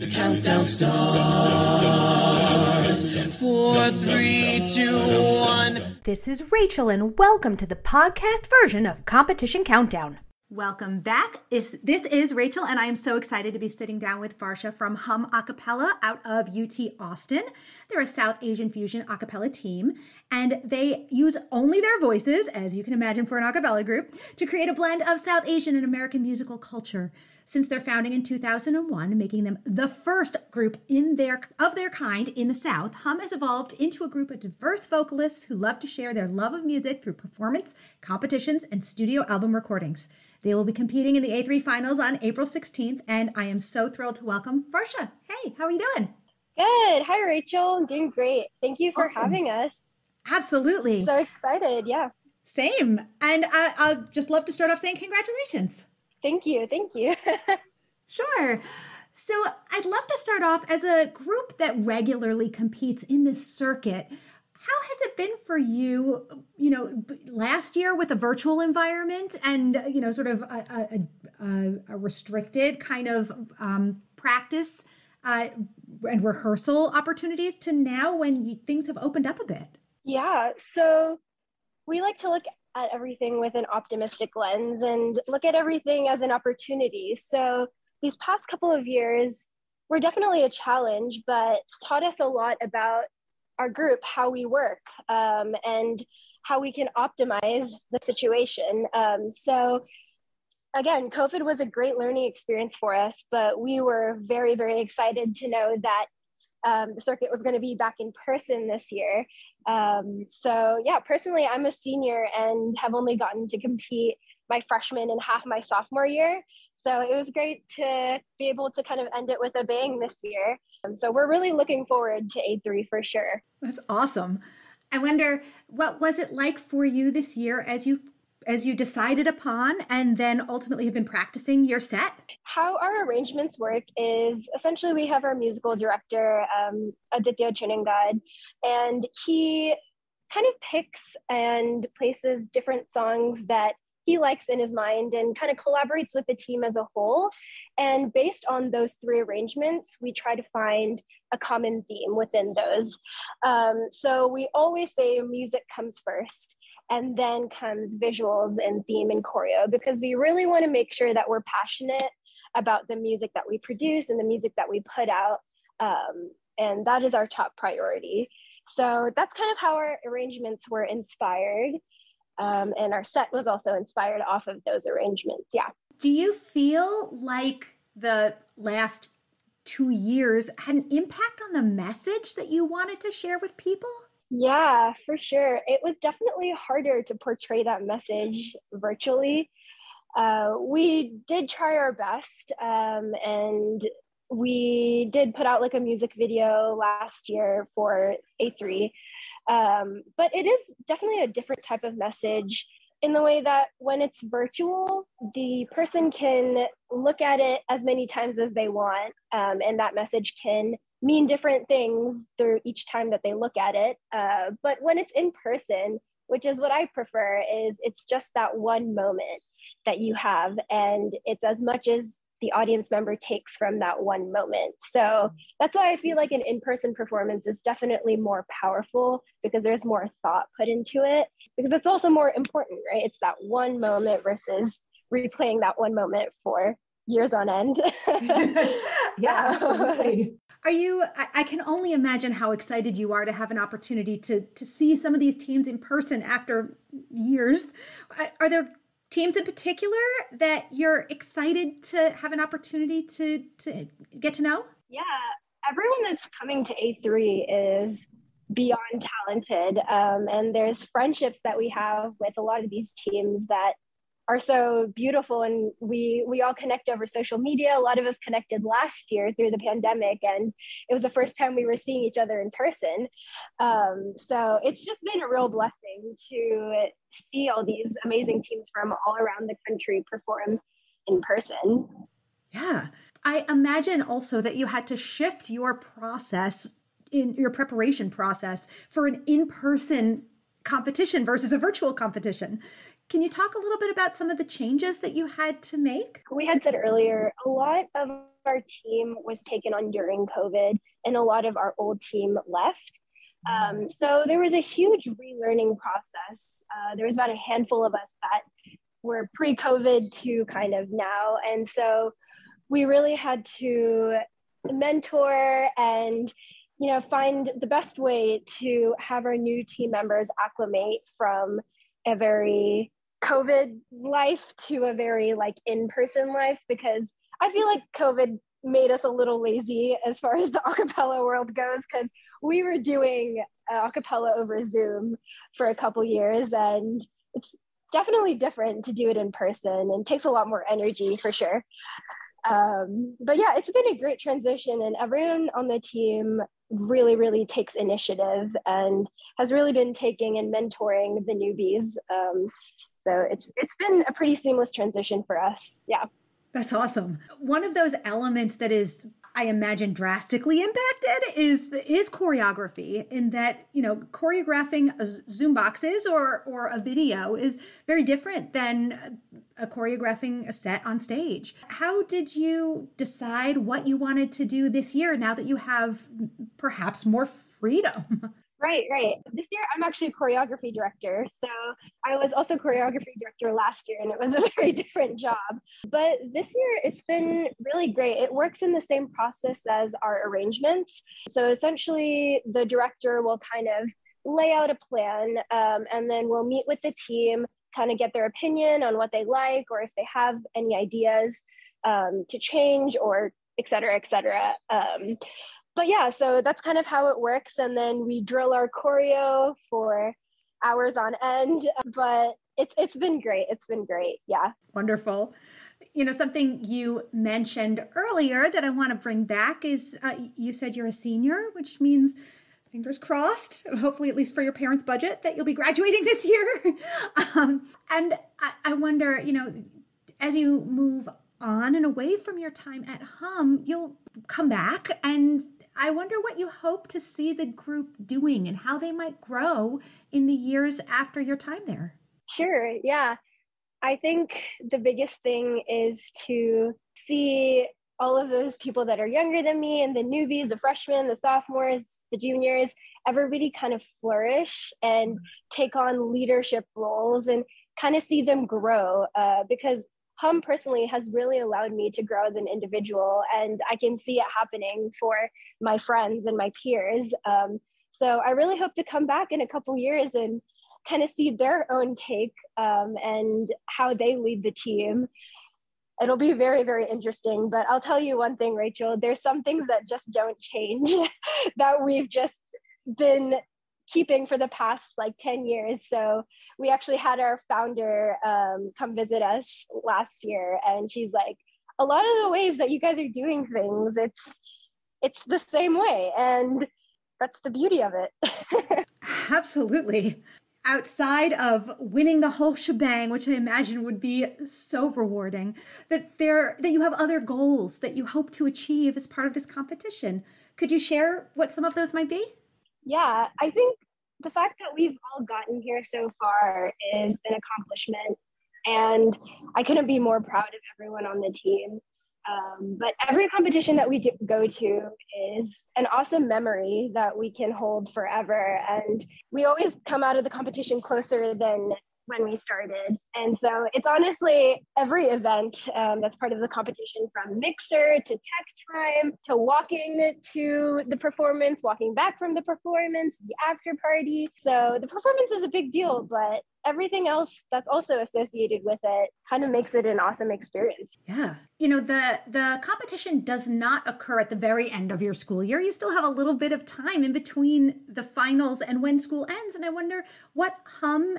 The countdown starts. Four, three, two, one. This is Rachel, and welcome to the podcast version of Competition Countdown. Welcome back. This this is Rachel, and I am so excited to be sitting down with Varsha from Hum Acapella out of UT Austin. They're a South Asian fusion acapella team, and they use only their voices, as you can imagine for an acapella group, to create a blend of South Asian and American musical culture. Since their founding in 2001, making them the first group in their of their kind in the South, Hum has evolved into a group of diverse vocalists who love to share their love of music through performance, competitions, and studio album recordings. They will be competing in the A3 finals on April 16th, and I am so thrilled to welcome Varsha. Hey, how are you doing? Good. Hi, Rachel. I'm doing great. Thank you for Awesome. having us. Absolutely. So excited. Yeah. Same. And I, I'll just love to start off saying congratulations. Thank you. Thank you. Sure. So I'd love to start off as a group that regularly competes in this circuit. How has it been for you, you know, last year with a virtual environment and, you know, sort of a, a, a, a restricted kind of um, practice uh, and rehearsal opportunities to now when you, things have opened up a bit? yeah. So we like to look at everything with an optimistic lens and look at everything as an opportunity. So these past couple of years were definitely a challenge, but taught us a lot about our group, how we work, um, and how we can optimize the situation. Um, so again, COVID was a great learning experience for us, but we were very, very excited to know that um, the circuit was going to be back in person this year. Um, so, yeah, personally, I'm a senior and have only gotten to compete my freshman and half my sophomore year. So, it was great to be able to kind of end it with a bang this year. Um, so, we're really looking forward to A3 for sure. That's awesome. I wonder what was it like for you this year as you as you decided upon and then ultimately have been practicing your set? how our arrangements work is essentially we have our musical director um, aditya chinangad and he kind of picks and places different songs that he likes in his mind and kind of collaborates with the team as a whole. And based on those three arrangements we try to find a common theme within those. Um, so we always say music comes first and then comes visuals and theme and choreo because we really want to make sure that we're passionate about the music that we produce and the music that we put out. Um, and that is our top priority. So that's kind of how our arrangements were inspired. Um, and our set was also inspired off of those arrangements. Yeah. Do you feel like the last two years had an impact on the message that you wanted to share with people? Yeah, for sure. It was definitely harder to portray that message virtually. Uh, we did try our best um, and we did put out like a music video last year for A3. Um, but it is definitely a different type of message in the way that when it's virtual, the person can look at it as many times as they want, um, and that message can mean different things through each time that they look at it. Uh, but when it's in person, which is what I prefer, is it's just that one moment that you have, and it's as much as the audience member takes from that one moment. So that's why I feel like an in person performance is definitely more powerful because there's more thought put into it, because it's also more important, right? It's that one moment versus replaying that one moment for years on end. yeah, absolutely. Are you? I, I can only imagine how excited you are to have an opportunity to to see some of these teams in person after years. Are- there teams in particular that you're excited to have an opportunity to to get to know? Yeah, everyone that's coming to A3 is beyond talented. Um, and there's friendships that we have with a lot of these teams that are so beautiful and we we all connect over social media a lot of us connected last year through the pandemic and it was the first time we were seeing each other in person um, so it's just been a real blessing to see all these amazing teams from all around the country perform in person Yeah. I imagine also that you had to shift your process in your preparation process for an in person competition versus a virtual competition. Can you talk a little bit about some of the changes that you had to make? We had said earlier, a lot of our team was taken on during COVID, and a lot of our old team left. Um, so there was a huge relearning process. Uh, there was about a handful of us that were pre COVID to kind of now. And so we really had to mentor and you know find the best way to have our new team members acclimate from a very covid life to a very like in-person life because i feel like covid made us a little lazy as far as the acapella world goes because we were doing acapella over zoom for a couple years and it's definitely different to do it in person and takes a lot more energy for sure. Um, but yeah it's been a great transition and everyone on the team really really takes initiative and has really been taking and mentoring the newbies. Um, so it's it's been a pretty seamless transition for us yeah that's awesome. One of those elements that is I imagine drastically impacted is is choreography in that you know choreographing zoom boxes or or a video is very different than a choreographing a set on stage. How did you decide what you wanted to do this year now that you have perhaps more freedom? Right, right. This year I'm actually a choreography director. So I was also choreography director last year and it was a very different job. But this year it's been really great. It works in the same process as our arrangements. So essentially the director will kind of lay out a plan um, and then we'll meet with the team, kind of get their opinion on what they like or if they have any ideas um, to change or et cetera, et cetera. Um, but yeah, so that's kind of how it works. And then we drill our choreo for hours on end. But it's it's been great. It's been great. Yeah. Wonderful. You know, something you mentioned earlier that I want to bring back is uh, you said you're a senior, which means fingers crossed, hopefully at least for your parents' budget, that you'll be graduating this year. um, and I, I wonder, you know, as you move on and away from your time at Hum, you'll come back and I wonder what you hope to see the group doing and how they might grow in the years after your time there. Sure, yeah. I think the biggest thing is to see all of those people that are younger than me and the newbies, the freshmen, the sophomores, the juniors, everybody kind of flourish and take on leadership roles and kind of see them grow uh, because hum personally has really allowed me to grow as an individual and i can see it happening for my friends and my peers. Um, so i really hope to come back in a couple years and kind of see their own take um, and how they lead the team. It'll be very very interesting but i'll tell you one thing rachel there's some things that just don't change that we've just been keeping for the past like 10 years. So we actually had our founder um, come visit us last year, and she's like, a lot of the ways that you guys are doing things, it's it's the same way, and that's the beauty of it. Absolutely. Outside of winning the whole shebang, which I imagine would be so rewarding, that there that you have other goals that you hope to achieve as part of this competition. Could you share what some of those might be? Yeah, I think the fact that we've all gotten here so far is an accomplishment. And I couldn't be more proud of everyone on the team. Um, but every competition that we do, go to is an awesome memory that we can hold forever. And we always come out of the competition closer than when we started. And so it's honestly every event um, that's part of the competition from mixer to tech time to walking to the performance, walking back from the performance, the after party. So the performance is a big deal, but everything else that's also associated with it kind of makes it an awesome experience. Yeah. You know, the the competition does not occur at the very end of your school year. You still have a little bit of time in between the finals and when school ends and I wonder what hum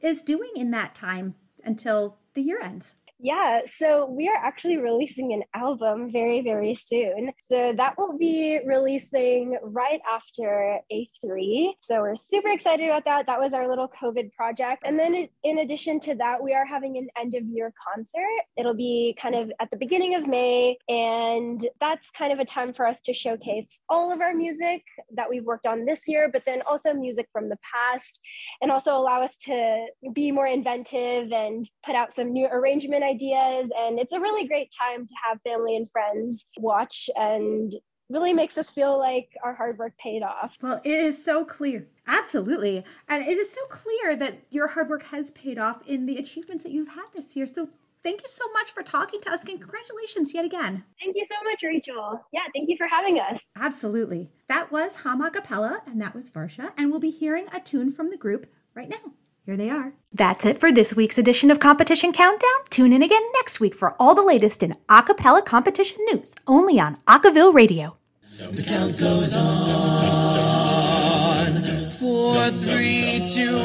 is doing in that time until the year ends? Yeah, so we are actually releasing an album very, very soon. So that will be releasing right after A3. So we're super excited about that. That was our little COVID project. And then in addition to that, we are having an end of year concert. It'll be kind of at the beginning of May. And that's kind of a time for us to showcase all of our music that we've worked on this year, but then also music from the past and also allow us to be more inventive and put out some new arrangement ideas. And it's a really great time to have family and friends watch and really makes us feel like our hard work paid off. Well, it is so clear. Absolutely. And it is so clear that your hard work has paid off in the achievements that you've had this year. So thank you so much for talking to us and congratulations yet again. Thank you so much, Rachel. Yeah, thank you for having us. Absolutely. That was Hum Acapella and that was Varsha. And we'll be hearing a tune from the group right now. Here they are. That's it for this week's edition of Competition Countdown. Tune in again next week for all the latest in a acapella competition news, only on Acaville Radio. The count goes on. Four, three, two,